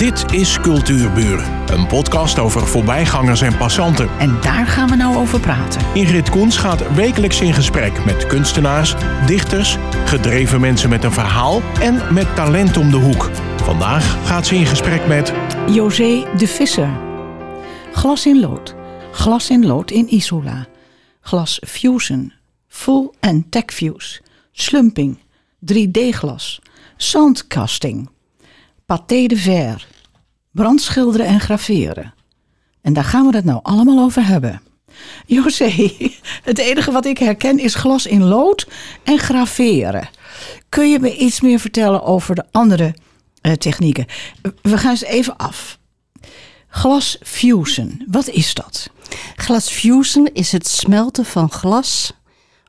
Dit is Cultuurburen, een podcast over voorbijgangers en passanten. En daar gaan we nou over praten. Ingrid Koens gaat wekelijks in gesprek met kunstenaars, dichters, gedreven mensen met een verhaal en met talent om de hoek. Vandaag gaat ze in gesprek met José de Visser. Glas in lood. Glas in lood in Isola. Glas Fusion. Full and Tech Fuse. Slumping. 3D-glas. Zandkasting. Paté de verre. Brandschilderen en graveren. En daar gaan we het nou allemaal over hebben. José, het enige wat ik herken is glas in lood en graveren. Kun je me iets meer vertellen over de andere eh, technieken? We gaan ze even af. Glas fusion, wat is dat? Glas fusion is het smelten van glas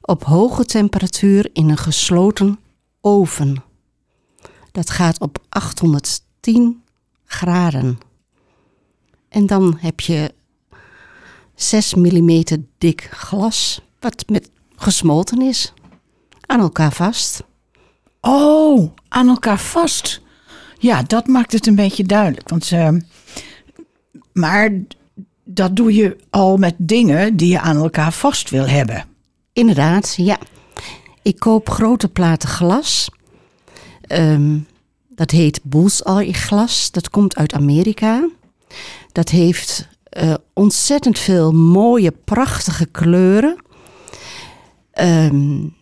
op hoge temperatuur in een gesloten oven. Dat gaat op 810 graden. En dan heb je 6 mm dik glas, wat met gesmolten is, aan elkaar vast. Oh, aan elkaar vast. Ja, dat maakt het een beetje duidelijk. Want, uh, maar dat doe je al met dingen die je aan elkaar vast wil hebben. Inderdaad, ja. Ik koop grote platen glas. Um, dat heet bullseye glas. Dat komt uit Amerika. Dat heeft uh, ontzettend veel mooie, prachtige kleuren. Um,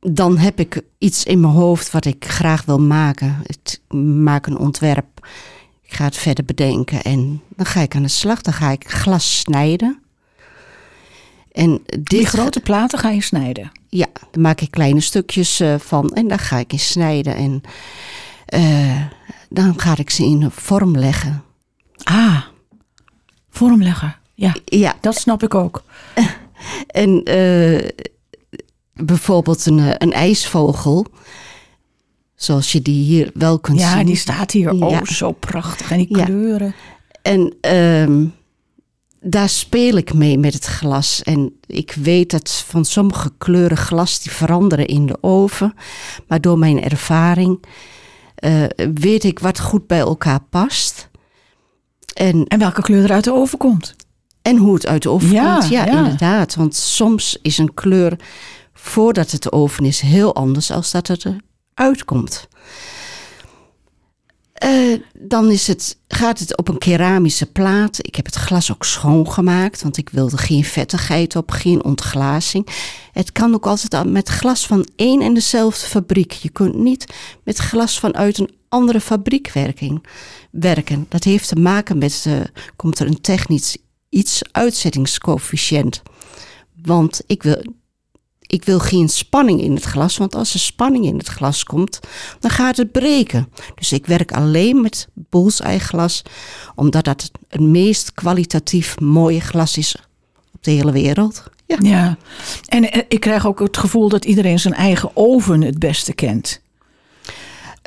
dan heb ik iets in mijn hoofd wat ik graag wil maken. Ik maak een ontwerp. Ik ga het verder bedenken en dan ga ik aan de slag. Dan ga ik glas snijden. En dit Die grote platen ga je snijden? Ja, daar maak ik kleine stukjes uh, van en daar ga ik in snijden. En uh, dan ga ik ze in vorm leggen. Ah, vorm leggen. Ja, ja. dat snap ik ook. en uh, bijvoorbeeld een, een ijsvogel. Zoals je die hier wel kunt ja, zien. Ja, die staat hier. Oh, ja. zo prachtig. En die kleuren. En um, daar speel ik mee met het glas. En ik weet dat van sommige kleuren glas die veranderen in de oven. Maar door mijn ervaring uh, weet ik wat goed bij elkaar past. En, en welke kleur er uit de oven komt. En hoe het uit de oven ja, komt. Ja, ja, inderdaad. Want soms is een kleur voordat het de oven is heel anders als dat het eruit komt. Uh, dan is het, gaat het op een keramische plaat. Ik heb het glas ook schoongemaakt, want ik wilde geen vettigheid op, geen ontglazing. Het kan ook altijd met glas van één en dezelfde fabriek. Je kunt niet met glas vanuit een andere fabriek werken. Dat heeft te maken met, uh, komt er een technisch iets uitzettingscoëfficiënt. Want ik wil ik wil geen spanning in het glas, want als er spanning in het glas komt, dan gaat het breken. Dus ik werk alleen met bullseye glas, omdat dat het meest kwalitatief mooie glas is op de hele wereld. Ja. ja, en eh, ik krijg ook het gevoel dat iedereen zijn eigen oven het beste kent.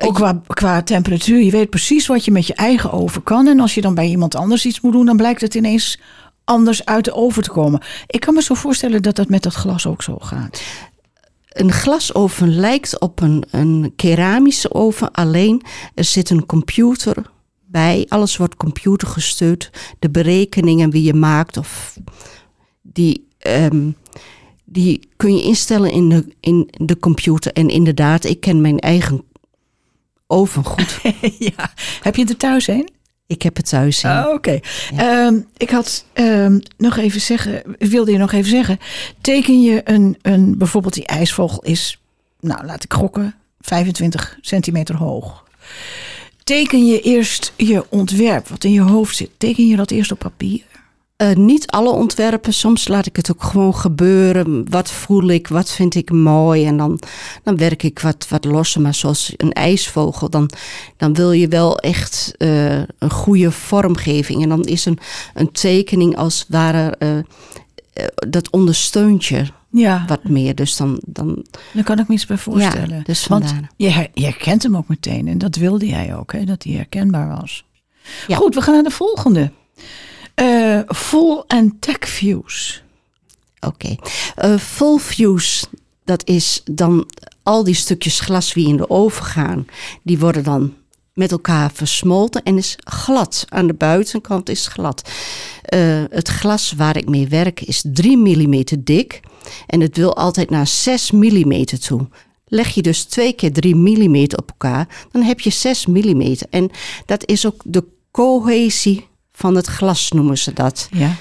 Ook qua, qua temperatuur. Je weet precies wat je met je eigen oven kan. En als je dan bij iemand anders iets moet doen, dan blijkt het ineens anders uit de oven te komen. Ik kan me zo voorstellen dat dat met dat glas ook zo gaat. Een glasoven lijkt op een, een keramische oven, alleen er zit een computer bij. Alles wordt computergesteund. De berekeningen die je maakt, of die, um, die kun je instellen in de, in de computer. En inderdaad, ik ken mijn eigen oven goed. ja. Heb je er thuis een? Ik heb het thuis. Oh, Oké. Okay. Um, ik had um, nog even zeggen, wilde je nog even zeggen, teken je een, een bijvoorbeeld die ijsvogel is, nou laat ik gokken, 25 centimeter hoog. Teken je eerst je ontwerp, wat in je hoofd zit, teken je dat eerst op papier? Uh, niet alle ontwerpen. Soms laat ik het ook gewoon gebeuren. Wat voel ik? Wat vind ik mooi? En dan, dan werk ik wat, wat losser. Maar zoals een ijsvogel, dan, dan wil je wel echt uh, een goede vormgeving. En dan is een, een tekening als het ware, uh, dat ondersteunt je ja. wat meer. Dus dan, dan... dan kan ik me iets bij voorstellen. Ja, dus Want je, je herkent hem ook meteen. En dat wilde jij ook, hè? dat hij herkenbaar was. Ja. Goed, we gaan naar de volgende. Uh, full en tech views. Oké. Okay. Uh, full views, dat is dan al die stukjes glas die in de oven gaan, die worden dan met elkaar versmolten en is glad. Aan de buitenkant is glad. Eh, het glas waar ik mee werk is 3 mm dik. En het wil altijd naar 6 mm toe. Leg je dus twee keer 3 mm op elkaar, dan heb je 6 mm. En dat is ook de cohesie van het glas, noemen ze dat. Ja.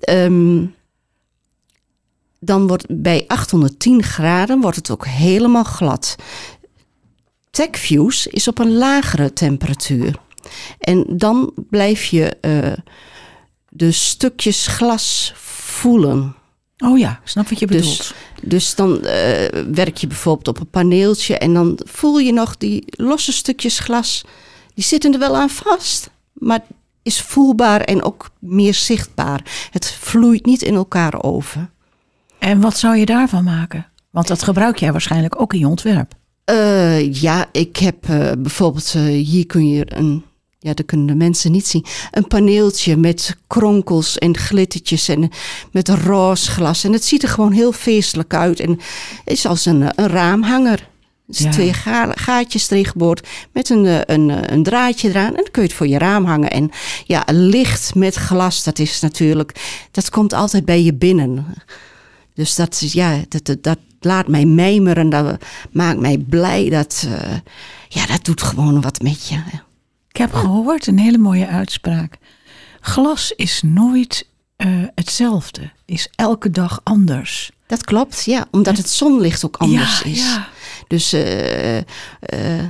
Ehm, dan wordt bij 810 graden wordt het ook helemaal glad. TechFuse is op een lagere temperatuur. En dan blijf je eh, de stukjes glas voelen. Oh ja, snap wat je bedoelt. Dus, dus dan eh, werk je bijvoorbeeld op een paneeltje en dan voel je nog die losse stukjes glas. Die zitten er wel aan vast, maar is voelbaar en ook meer zichtbaar. Het vloeit niet in elkaar over. En wat zou je daarvan maken? Want dat gebruik jij waarschijnlijk ook in je ontwerp. Uh, ja, ik heb uh, bijvoorbeeld, uh, hier kun je een, ja, dat kunnen de mensen niet zien, een paneeltje met kronkels en glittertjes en met roze glas. En het ziet er gewoon heel feestelijk uit en is als een, een raamhanger. Dus ja. twee ga gaatjes erin geboord met een, een, een draadje eraan. En dan kun je het voor je raam hangen. En ja, licht met glas, dat is natuurlijk, dat komt altijd bij je binnen. Dus dat, is, ja, dat, dat, dat laat mij mijmeren, dat maakt mij blij. Dat, uh, ja, dat doet gewoon wat met je. Ik heb gehoord, een hele mooie uitspraak. Glas is nooit uh, hetzelfde, is elke dag anders. Dat klopt, ja, omdat het zonlicht ook anders ja, is. Ja. Dus uh,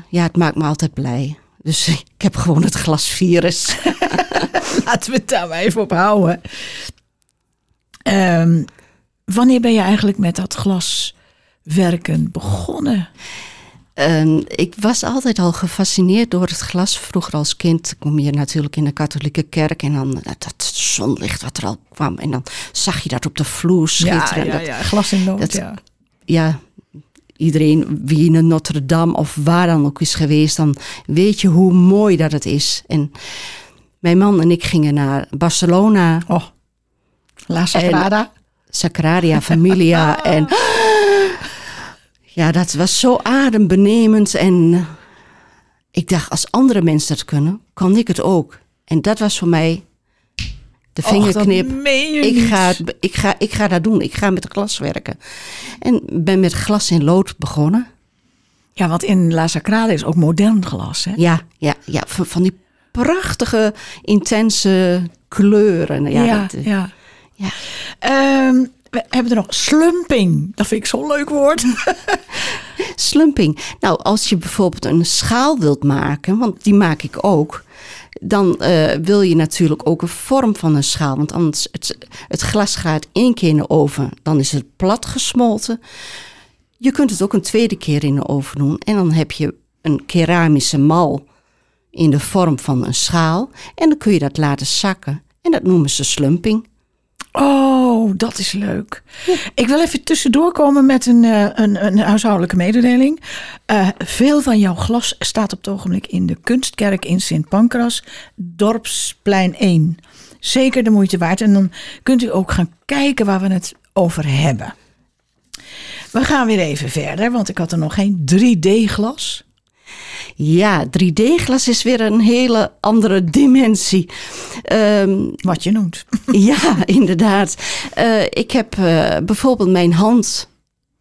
ja, het maakt me altijd blij. Dus ik heb gewoon het glasvirus. Laten we het daar maar even op houden. Um, wanneer ben je eigenlijk met dat glaswerken begonnen? Um, ik was altijd al gefascineerd door het glas. Vroeger als kind kom je natuurlijk in de katholieke kerk en dan dat, dat zonlicht wat er al kwam. En dan zag je dat op de vloer schitteren. Ja, ja, ja. glas in lood, ja. Ja, iedereen wie in Notre Dame of waar dan ook is geweest, dan weet je hoe mooi dat het is. En mijn man en ik gingen naar Barcelona. Oh, La Sagrada. Sacraria Familia. en ja, dat was zo adembenemend. En ik dacht, als andere mensen dat kunnen, kan ik het ook. En dat was voor mij de vingerknip. Och, ik, ga, ik, ga, ik ga dat doen. Ik ga met glas werken. En ben met glas in lood begonnen. Ja, want in La Sacrada is ook modern glas, hè? Ja, ja, ja van, van die prachtige, intense kleuren. Ja, ja. dat, ja. ja. Um, we hebben er nog slumping. Dat vind ik zo'n leuk woord. slumping. Nou, als je bijvoorbeeld een schaal wilt maken, want die maak ik ook. Dan uh, wil je natuurlijk ook een vorm van een schaal. Want anders, het, het glas gaat één keer in de oven. Dan is het plat gesmolten. Je kunt het ook een tweede keer in de oven doen. En dan heb je een keramische mal in de vorm van een schaal. En dan kun je dat laten zakken. En dat noemen ze slumping. Oh, dat is leuk. Ja. Ik wil even tussendoor komen met een, uh, een, een huishoudelijke mededeling. Uh, veel van jouw glas staat op het ogenblik in de Kunstkerk in Sint Pancras, Dorpsplein 1. Zeker de moeite waard. En dan kunt u ook gaan kijken waar we het over hebben. We gaan weer even verder, want ik had er nog geen 3D-glas. Ja, 3D-glas is weer een hele andere dimensie. Um, Wat je noemt. ja, inderdaad. Uh, ik heb uh, bijvoorbeeld mijn hand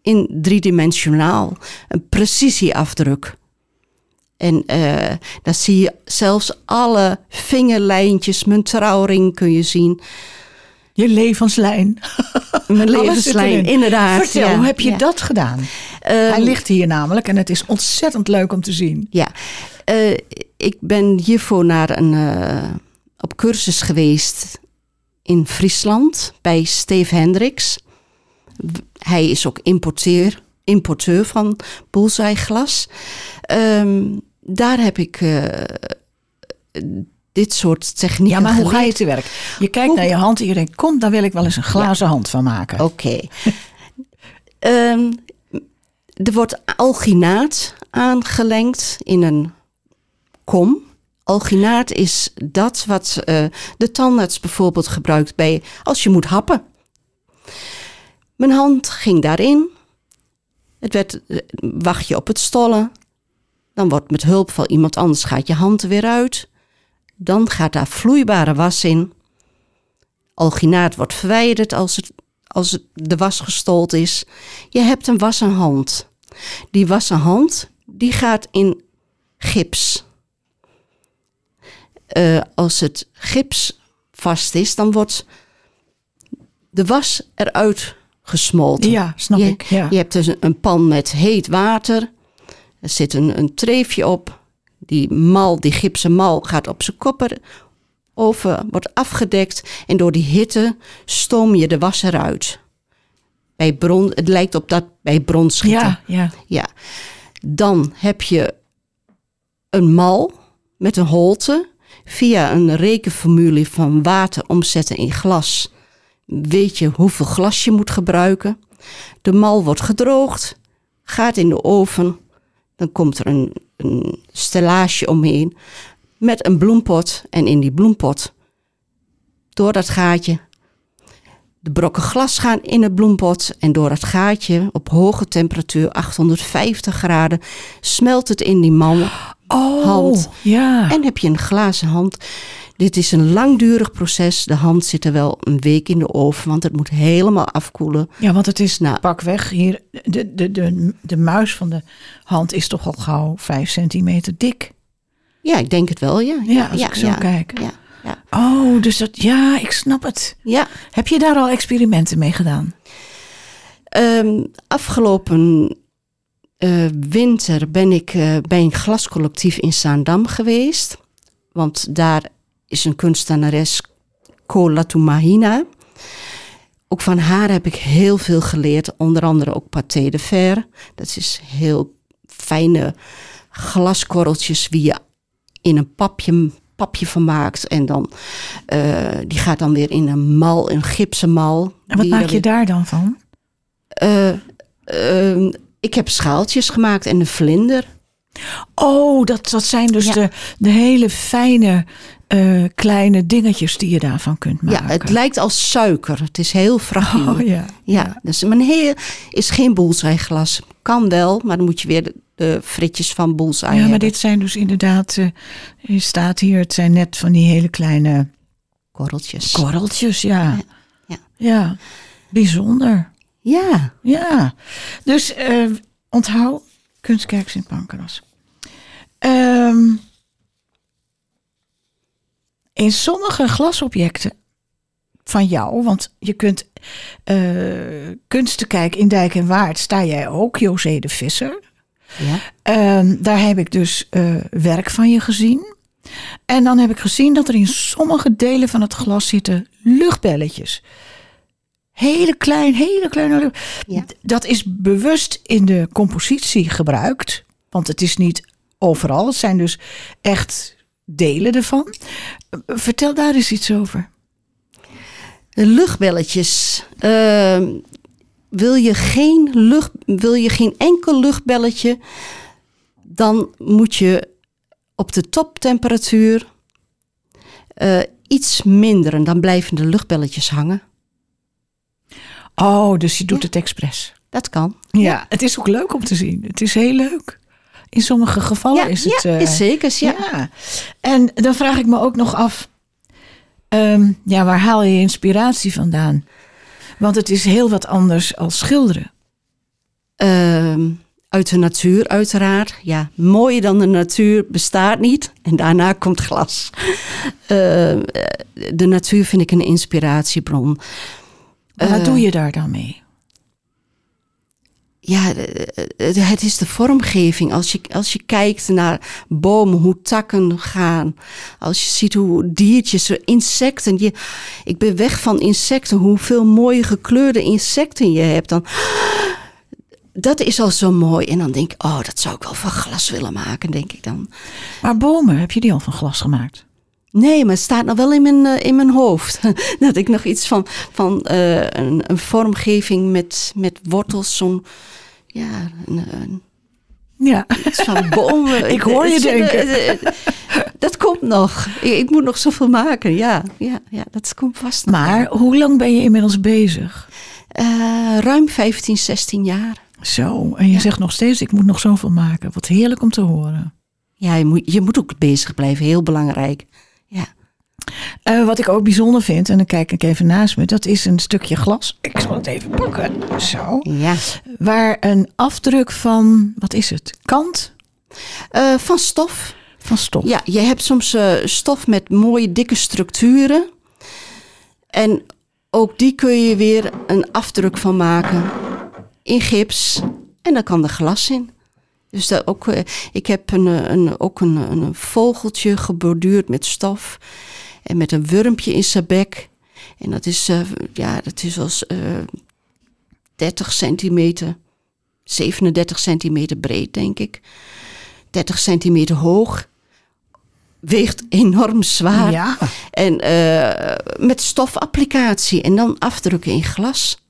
in driedimensionaal, een precisieafdruk. En uh, daar zie je zelfs alle vingerlijntjes, mijn trouwring kun je zien. Je levenslijn. Mijn levenslijn, inderdaad. Vertel, ja, hoe heb je ja. dat gedaan? Um, Hij ligt hier namelijk en het is ontzettend leuk om te zien. Ja, uh, ik ben hiervoor naar een, uh, op cursus geweest in Friesland bij Steve Hendricks. Hij is ook importeur, importeur van Bullseye glas. Um, daar heb ik uh, dit soort technieken Ja, maar hoe ga je te werk? Je kijkt hoe? naar je hand en je denkt, kom, daar wil ik wel eens een glazen ja. hand van maken. Oké. Okay. um, er wordt alginaat aangelengd in een kom. Alginaat is dat wat uh, de tandarts bijvoorbeeld gebruikt bij als je moet happen. Mijn hand ging daarin. Het werd uh, wachtje op het stollen. Dan wordt met hulp van iemand anders gaat je hand er weer uit. Dan gaat daar vloeibare was in. Alginaat wordt verwijderd als, het, als het de was gestold is. Je hebt een wassen hand. Die wassen hand die gaat in gips. Eh, als het gips vast is, dan wordt de was eruit gesmolten. Ja, snap je, ik. Ja. je hebt dus een- een pan met heet water. Er zit een, een treefje op. Die mal, die gipsen mal, gaat op zijn kopper over, wordt afgedekt. En door die hitte stoom je de was eruit. Bij bron, het lijkt op dat bij bronschieten. ja, ja. Ja. Dan heb je een mal met een holte. Via een rekenformule van water omzetten in glas. Weet je hoeveel glas je moet gebruiken. De mal wordt gedroogd, gaat in de oven. Dan komt er een, een stellage omheen met een bloempot. En in die bloempot, door dat gaatje, de brokken glas gaan in het bloempot en door het gaatje op hoge temperatuur, 850 graden, smelt het in die mal. Oh, Hand. ja. En heb je een glazen hand. Dit is een langdurig proces. De hand zit er wel een week in de oven, want het moet helemaal afkoelen. Ja, want het is Nou. pak weg hier. De, de, de, de muis van de hand is toch al gauw vijf centimeter dik. Ja, ik denk het wel, ja. Ja, als ik zo ja, kijk. Ja, ja, Oh, dus dat, ja, ik snap het. ja. Heb je daar al experimenten mee gedaan? Ehm, afgelopen eh, winter ben ik eh, bij een glascollectief in Zaandam geweest. Want daar is een kunstenares, Cola Tumahina. Ook van haar heb ik heel veel geleerd. Onder andere ook paté de fer. Dat is heel fijne glaskorreltjes wie je in een papje, papje van maakt. En dan, eh, die gaat dan weer in een mal, een gipsen mal. En wat die maak je weer- daar dan van? eh, ehm, ik heb schaaltjes gemaakt en een vlinder. Oh, dat, dat zijn dus Ja. de, de hele fijne eh, kleine dingetjes die je daarvan kunt maken. Ja, het lijkt als suiker. Het is heel fragiel. Oh ja. ja. dus mijn heel is geen boelzijglas. Kan wel, maar dan moet je weer de, de fritjes van boelzij Ja, maar hebben. dit zijn dus inderdaad, eh er staat hier, het zijn net van die hele kleine Korreltjes. korreltjes, ja. Ja. Ja, bijzonder. ja, Ja, dus eh, onthoud Kunstkerk Sint Pancras. Ehm, in sommige glasobjecten van jou, want je kunt eh kunsten kijken in Dijk en Waard, sta jij ook, José de Visser. ja. Ehm, daar heb ik dus eh, werk van je gezien. En dan heb ik gezien dat er in sommige delen van het glas zitten luchtbelletjes. Hele klein, hele kleine. Ja. Dat is bewust in de compositie gebruikt. Want het is niet overal. Het zijn dus echt delen ervan. Eh, Vertel daar eens iets over. De luchtbelletjes. Ehm, wil, je geen lucht, wil je geen enkel luchtbelletje, dan moet je op de toptemperatuur eh, iets minderen. Dan blijven de luchtbelletjes hangen. Oh, dus je doet Ja. het expres. Dat kan. Ja, het is ook leuk om te zien. Het is heel leuk. In sommige gevallen ja, is het. ja, eh, is zeker. Ja. Ja. En dan vraag ik me ook nog af, ehm, ja, waar haal je inspiratie vandaan? Want het is heel wat anders als schilderen. Ehm, uit de natuur, uiteraard. Ja, mooier dan de natuur bestaat niet. En daarna komt glas. Ehm, eh, de natuur vind ik een inspiratiebron. Maar wat Eh, doe je daar dan mee? Ja, eh, eh, het is de vormgeving. Als je, als je kijkt naar bomen, hoe takken gaan. Als je ziet hoe diertjes, insecten. Je, ik ben weg van insecten. Hoeveel mooie gekleurde insecten je hebt. Dan, dat is al zo mooi. En dan denk ik, oh, dat zou ik wel van glas willen maken, denk ik dan. Maar bomen, heb je die al van glas gemaakt? Nee, maar het staat nog wel in mijn, eh, in mijn hoofd. dat ik nog iets van, van eh, een, een vormgeving met, met wortels, zo'n... Ja, een, een- Ja. iets van bomen. Ik hoor je denken. het- het- Dat komt nog. Ik, moet nog zoveel maken, ja. Ja, ja dat komt vast nog. Maar hoe lang ben je inmiddels bezig? Eh, ruim 15, 16 jaar. Zo, en je zegt nog steeds, ik moet nog zoveel maken. Wat heerlijk om te horen. Ja, je moet, je moet ook bezig blijven, heel belangrijk. Eh, wat ik ook bijzonder vind, en dan kijk ik even naast me, dat is een stukje glas. Ik zal het even pakken. Zo. ja. Waar een afdruk van, wat is het? Kant Eh, van stof. van stof. Ja, je hebt soms eh, stof met mooie dikke structuren. En ook die kun je weer een afdruk van maken in gips. En dan kan er glas in. Dus dat ook, ik heb een, een, ook een, een vogeltje geborduurd met stof. En met een wurmpje in zijn bek. En dat is, eh, ja, dat is wel eens, eh 30 centimeter, 37 centimeter breed, denk ik. 30 centimeter hoog. Weegt enorm zwaar. Ja. En eh, met stofapplicatie en dan afdrukken in glas.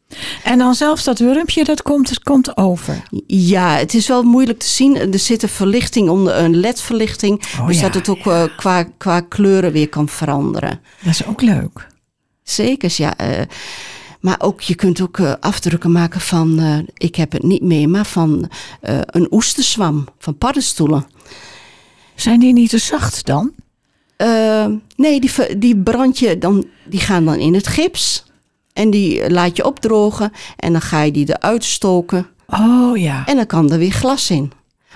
En dan zelfs dat wurmpje, dat komt, komt over. Ja, het is wel moeilijk te zien. Er zit een verlichting onder, een ledverlichting. Oh dus ja, dat het ook eh, qua, qua kleuren weer kan veranderen. Dat is ook leuk. Zeker, ja. eh, maar ook, je kunt ook eh, afdrukken maken van, ik heb het niet mee, maar van een oesterzwam, van paddenstoelen. Zijn die niet te zacht dan? Nee, die, die brand je dan, die gaan dan in het gips. En die laat je opdrogen. En dan ga je die eruit stoken. Oh ja. En dan kan er weer glas in.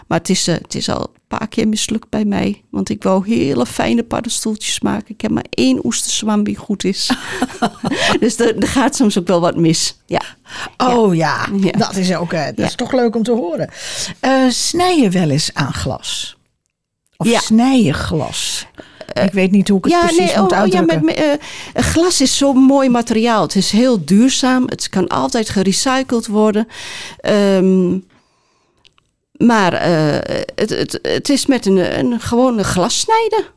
Maar het is, eh, het is al een paar keer mislukt bij mij. Want ik wou hele fijne paddenstoeltjes maken. Ik heb maar één oesterzwam die goed is. dus er, er gaat soms ook wel wat mis. Ja. Oh ja, Ja. dat is ook eh, dat Ja. is toch leuk om te horen. Eh snij je wel eens aan glas? Of Ja. snij je glas? Ik weet niet hoe ik het Ja, precies nee, moet oh, oh, ja, met, met, eh, glas is zo'n mooi materiaal. Het is heel duurzaam. Het kan altijd gerecycled worden. Ehm, maar eh, het, het, het is met een, een gewone glassnijder.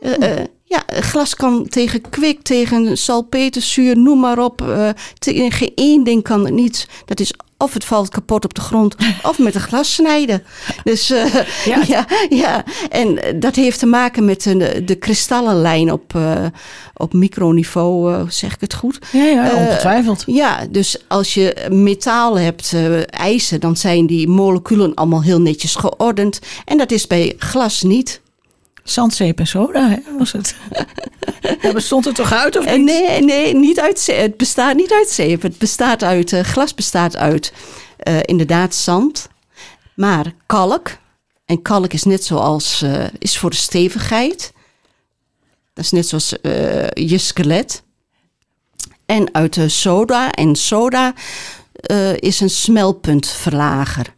Eh, eh, ja, glas kan tegen kwik, tegen salpeterzuur, noem maar op. eh, tegen één ding kan het niet. Dat is of het valt kapot op de grond, of met een glas snijden. Dus eh, Ja. ja. Ja, en eh, dat heeft te maken met de, de kristallenlijn op, eh, op microniveau, eh, zeg ik het goed? ja, ja, eh, ongetwijfeld. Ja, dus als je metaal hebt, eh, ijzer, dan zijn die moleculen allemaal heel netjes geordend. En dat is bij glas niet. Zandzeep en soda, hè, was het. ja, bestond het toch uit of Eh, niet? nee, nee, niet uit zeep. Het bestaat niet uit zeep. Het bestaat uit, eh, glas bestaat uit eh, inderdaad zand, maar kalk. En kalk is net zoals, is voor de stevigheid. Dat is net zoals je skelet. En uit de soda. En soda is een smelpuntverlager.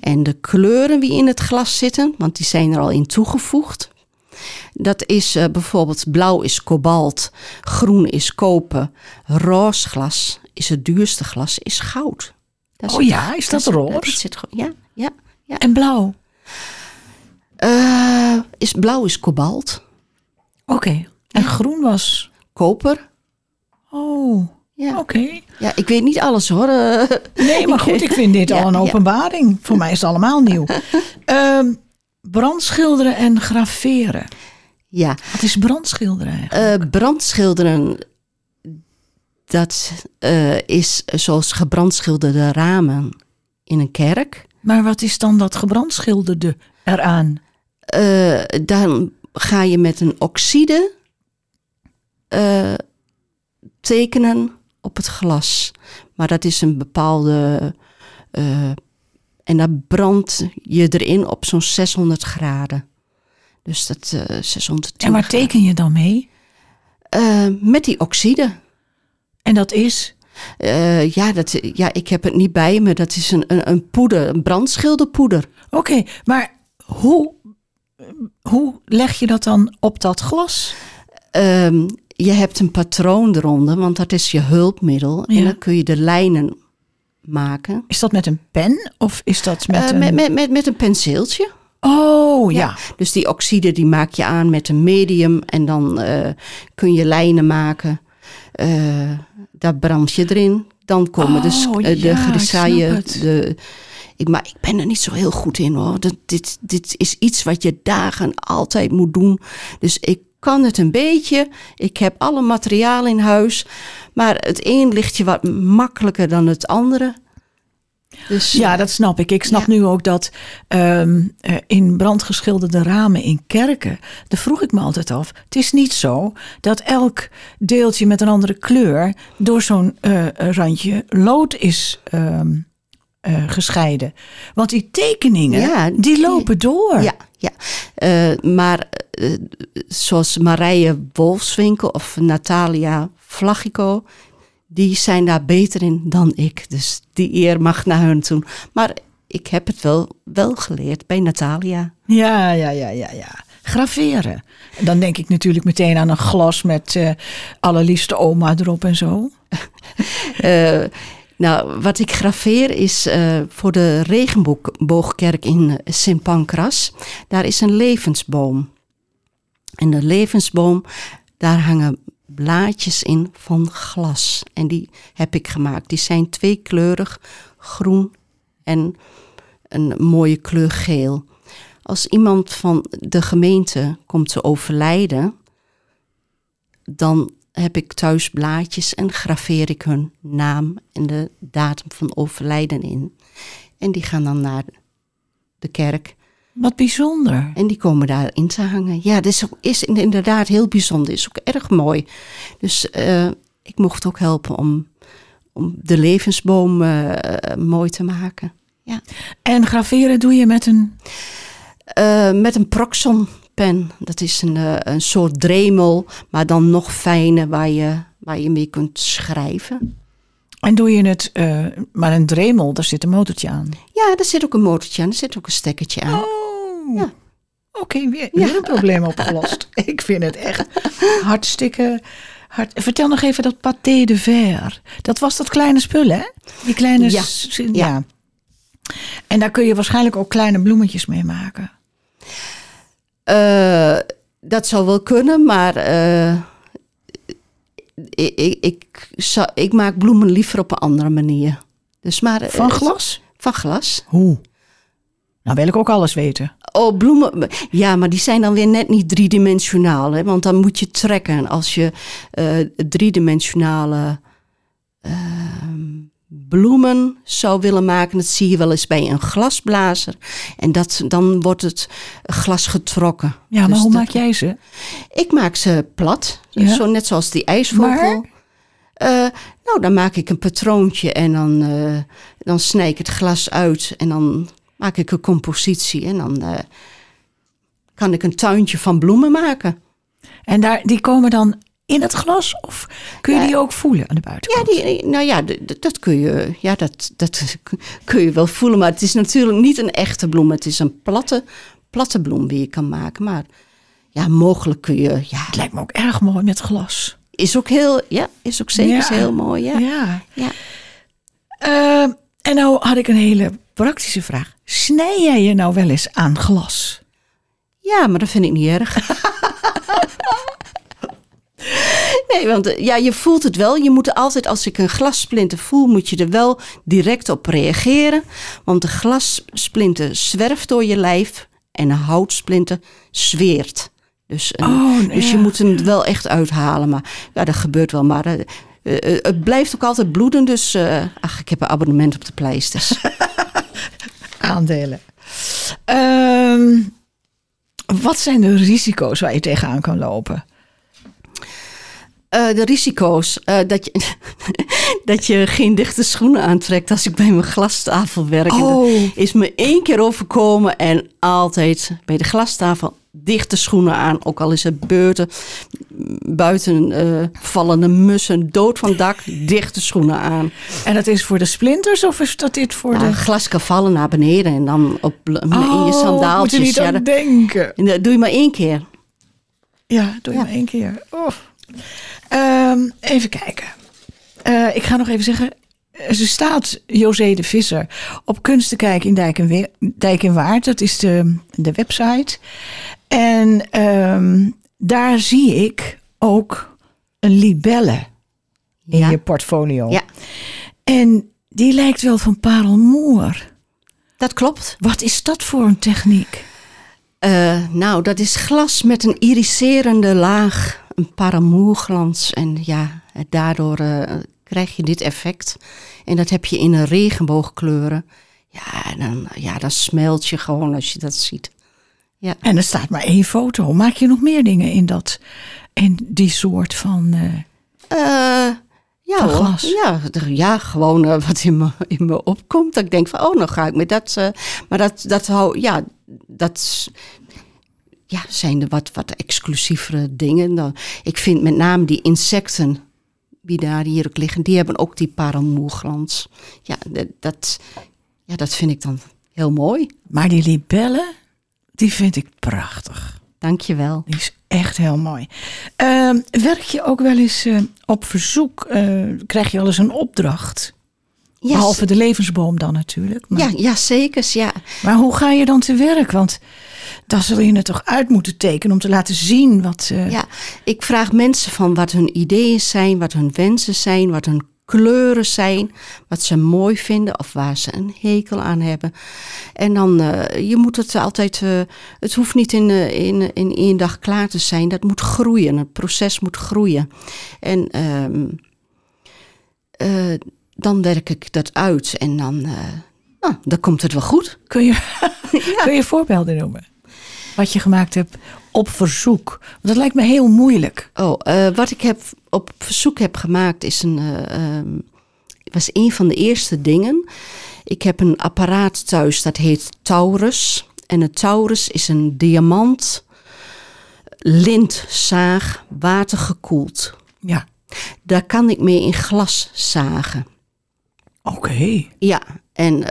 En de kleuren die in het glas zitten, want die zijn er al in toegevoegd. Dat is eh, bijvoorbeeld blauw is kobalt, groen is koper, roze glas is het duurste glas, is goud. Dat Oh ja, is dat dat roze? zit gewoon, ja, ja, ja. En blauw. Eh, is, blauw is kobalt, Oké. En groen was... koper. Oh, Ja. oké. ja, ik weet niet alles hoor. eh. Nee, maar goed, ik vind dit Ja, al een ja. openbaring. Voor mij is het allemaal nieuw. Ehm, brandschilderen en graveren. ja, Wat is brandschilderen eigenlijk? Eh, brandschilderen, dat eh, is zoals gebrandschilderde ramen in een kerk. maar wat is dan dat gebrandschilderde eraan? Eh, dan ga je met een oxide tekenen op het glas. Maar dat is een bepaalde. En dan brand je erin op zo'n 600 graden. Dus dat eh 610 En waar graden. teken je dan mee? Eh, met die oxide. En dat is... Eh, ja, dat, ja, ik heb het niet bij me. Dat is een, een, een poeder, een brandschilderpoeder. Oké, maar hoe, hoe leg je dat dan op dat glas? Ehm, je hebt een patroon eronder, want dat is je hulpmiddel. Ja. En dan kun je de lijnen maken. Is dat met een pen of is dat met Eh, een... met, met, met, met een penseeltje. Oh ja. Dus die oxide die maak je aan met een medium. En dan eh, kun je lijnen maken. Eh, daar brand je erin. Dan komen Oh, eh, de ja, grisaille. De, ik, maar ik ben er niet zo heel goed in hoor. Dat, dit, dit is iets wat je dagen altijd moet doen. Dus ik kan het een beetje. Ik heb alle materiaal in huis. Maar het een ligt je wat makkelijker dan het andere. Dus, Ja, dat snap ik. Ik snap Ja. nu ook dat ehm, eh, in brandgeschilderde ramen in kerken, daar vroeg ik me altijd af. Het is niet zo dat elk deeltje met een andere kleur door zo'n eh, randje lood is ehm, eh, gescheiden. Want die tekeningen, Ja, die lopen door. Ja, ja. Eh, maar eh, zoals Marije Wolfswinkel of Natalia Flagico, die zijn daar beter in dan ik. Dus die eer mag naar hun toe. Maar ik heb het wel, wel geleerd bij Natalia. Ja, ja, ja, ja, ja. Graveren. En dan denk ik natuurlijk meteen aan een glas met allerliefste oma erop en zo. Nou, wat ik graveer is eh, voor de regenboogkerk in Sint Pancras. Daar is een levensboom. En de levensboom, daar hangen blaadjes in van glas. En die heb ik gemaakt. Die zijn tweekleurig, groen en een mooie kleur geel. Als iemand van de gemeente komt te overlijden, dan heb ik thuis blaadjes en graveer ik hun naam en de datum van overlijden in. En die gaan dan naar de kerk Wat bijzonder. en die komen daarin te hangen. Ja, dat is, inderdaad heel bijzonder. Is ook erg mooi. Dus eh, ik mocht ook helpen om, om de levensboom eh, mooi te maken. Ja. En graveren doe je met een. Eh, met een Proxon pen. Dat is een, eh, een soort dremel, maar dan nog fijner waar je, waar je mee kunt schrijven. En doe je het. eh, maar een dremel, daar zit een motortje aan. Ja, daar zit ook een motortje aan, er zit ook een stekkertje aan. Oh. Ja. Oké, weer, weer een probleem opgelost. ik vind het echt hartstikke. Hard. Vertel nog even dat pâté de verre. Dat was dat kleine spul, hè? Die kleine. Ja. ja. En daar kun je waarschijnlijk ook kleine bloemetjes mee maken. Eh, dat zou wel kunnen, maar eh, ik, ik, ik, zou- ik maak bloemen liever op een andere manier. Dus maar, eh, Van glas? Van glas. Hoe? Nou wil ik ook alles weten. Oh, bloemen. Ja, maar die zijn dan weer net niet driedimensionaal. Hè? Want dan moet je trekken. Als je eh, driedimensionale ehm, bloemen zou willen maken, dat zie je wel eens bij een glasblazer. En dat, dan wordt het glas getrokken. Ja, maar Dus hoe dat- maak jij ze? Ik maak ze plat. Ja. Zo net zoals die ijsvogel. Eh, nou, dan maak ik een patroontje en dan, eh, dan snij ik het glas uit en dan maak ik een compositie en dan eh, kan ik een tuintje van bloemen maken. En daar, die komen dan in het glas? Of kun je Ja. die ook voelen aan de buitenkant? Ja, die, nou ja, dat kun je, ja dat, dat kun je wel voelen, maar het is natuurlijk niet een echte bloem. Het is een platte, platte bloem die je kan maken, maar ja, mogelijk kun je, ja, Het lijkt me ook erg mooi met glas. is ook heel, ja, is ook zeker Ja. heel mooi, ja. Ja. ja. Eh, en nou had ik een hele praktische vraag. Snij jij je nou wel eens aan glas? Ja, maar dat vind ik niet erg. nee, want eh, ja, je voelt het wel. Je moet er altijd, als ik een glassplinter voel, moet je er wel direct op reageren. Want de glassplinter zwerft door je lijf en een houtsplinter zweert. Dus, een- Oh, dus ja. je moet hem wel echt uithalen. Maar ja, dat gebeurt wel. Maar eh, eh, het blijft ook altijd bloeden. Dus eh, ach, ik heb een abonnement op de pleisters. Aandelen. Ehm, wat zijn de risico's waar je tegenaan kan lopen? Eh, de risico's. eh, dat, je, dat je geen dichte schoenen aantrekt als ik bij mijn glastafel werk. Oh. is me één keer overkomen en altijd bij de glastafel dichte schoenen aan. Ook al is het beurten, buiten eh, vallende mussen, dood van dak, dichte schoenen aan. En dat is voor de splinters of is dat dit voor de... glas kan vallen naar beneden en dan op, in je Oh, moet je sandaaltjes. niet aan denken. doe je maar één keer. Ja, doe je Ja. maar één keer. Oh. Ehm, even kijken. Eh, ik ga nog even zeggen. Ze staat, José de Visser, op Kunstenkijk in Dijk en, We- Dijk en Waard. Dat is de, de website. En ehm, daar zie ik ook een libelle in Ja. je portfolio. Ja. En die lijkt wel van parelmoer. Dat klopt. Wat is dat voor een techniek? Eh, nou, dat is glas met een iriserende laag, een paramourglans. En ja, daardoor eh, krijg je dit effect. En dat heb je in een regenboogkleuren. Ja, dan, ja, dan smelt je gewoon als je dat ziet. Ja. En er staat maar één foto. Maak je nog meer dingen in, dat, in die soort van... eh, Eh, ja, Van glas? Ja, ja gewoon wat in me, in me opkomt. Dat ik denk van, oh, nou ga ik met dat... maar dat, dat hou, ja, dat ja, zijn de wat, wat exclusievere dingen. Dan, ik vind met name die insecten die daar hier ook liggen, die hebben ook die parelmoerglans. Ja, dat, dat, ja, dat vind ik dan heel mooi. maar die libellen, die vind ik prachtig. Dankjewel. Die is echt heel mooi. Ehm, werk je ook wel eens eh, op verzoek? eh, krijg je wel eens een opdracht? Behalve de levensboom dan natuurlijk. Maar, ja, ja, zeker. Ja. maar hoe ga je dan te werk? Want daar zul je het toch uit moeten tekenen om te laten zien wat... eh, Ja, ik vraag mensen van wat hun ideeën zijn, wat hun wensen zijn, wat hun kleuren zijn, wat ze mooi vinden of waar ze een hekel aan hebben. En dan, eh, je moet het altijd, eh, het hoeft niet in, in, in één dag klaar te zijn, dat moet groeien, het proces moet groeien. En ehm, eh, dan werk ik dat uit en dan, eh, nou, dan komt het wel goed. Kun, je, kun je voorbeelden noemen? Wat je gemaakt hebt op verzoek. Want dat lijkt me heel moeilijk. Oh, eh, wat ik heb op verzoek heb gemaakt is een, eh, ehm, was een van de eerste dingen. Ik heb een apparaat thuis dat heet Taurus. En een Taurus is een diamant lintzaag watergekoeld. Ja, Daar kan ik mee in glas zagen. Oké. Ja, en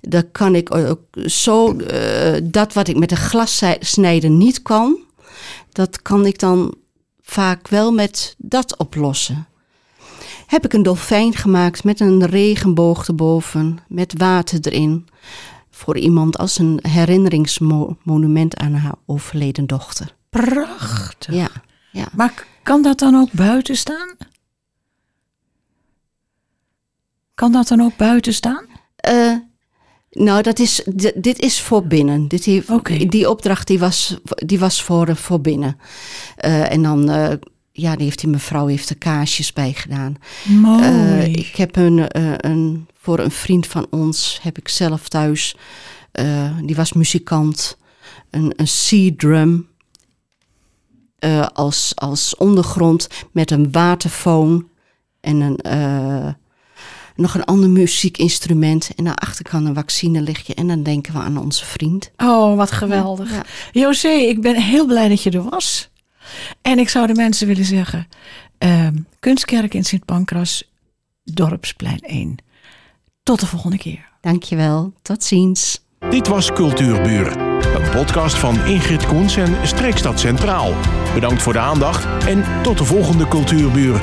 dan kan ik ook zo eh, dat wat ik met een glassnijder niet kan, dat kan ik dan vaak wel met dat oplossen. Heb ik een dolfijn gemaakt met een regenboog erboven, met water erin, voor iemand als een herinneringsmonument aan haar overleden dochter. Prachtig. Ja, ja. Maar kan dat dan ook buiten staan? Kan dat dan ook buiten staan? Eh, nou, dat is, dit is voor binnen. Dit. Die opdracht die was, die was voor, voor binnen. Eh, en dan, eh, ja, die heeft die mevrouw heeft er kaarsjes bij gedaan. Mooi. Eh, ik heb een, eh, een, voor een vriend van ons, heb ik zelf thuis, eh, die was muzikant, een, een C-drum eh, als, als ondergrond met een waterfoon en een, eh, nog een ander muziekinstrument. En daarachter kan een vaccinelichtje en dan denken we aan onze vriend. oh, wat geweldig. Ja. José, ik ben heel blij dat je er was. En ik zou de mensen willen zeggen... ehm, Kunstkerk in Sint Pancras, Dorpsplein 1. Tot de volgende keer. Dankjewel, tot ziens. Dit was Cultuurbuur, een podcast van Ingrid Koens en Streekstad Centraal. Bedankt voor de aandacht en tot de volgende Cultuurbuur.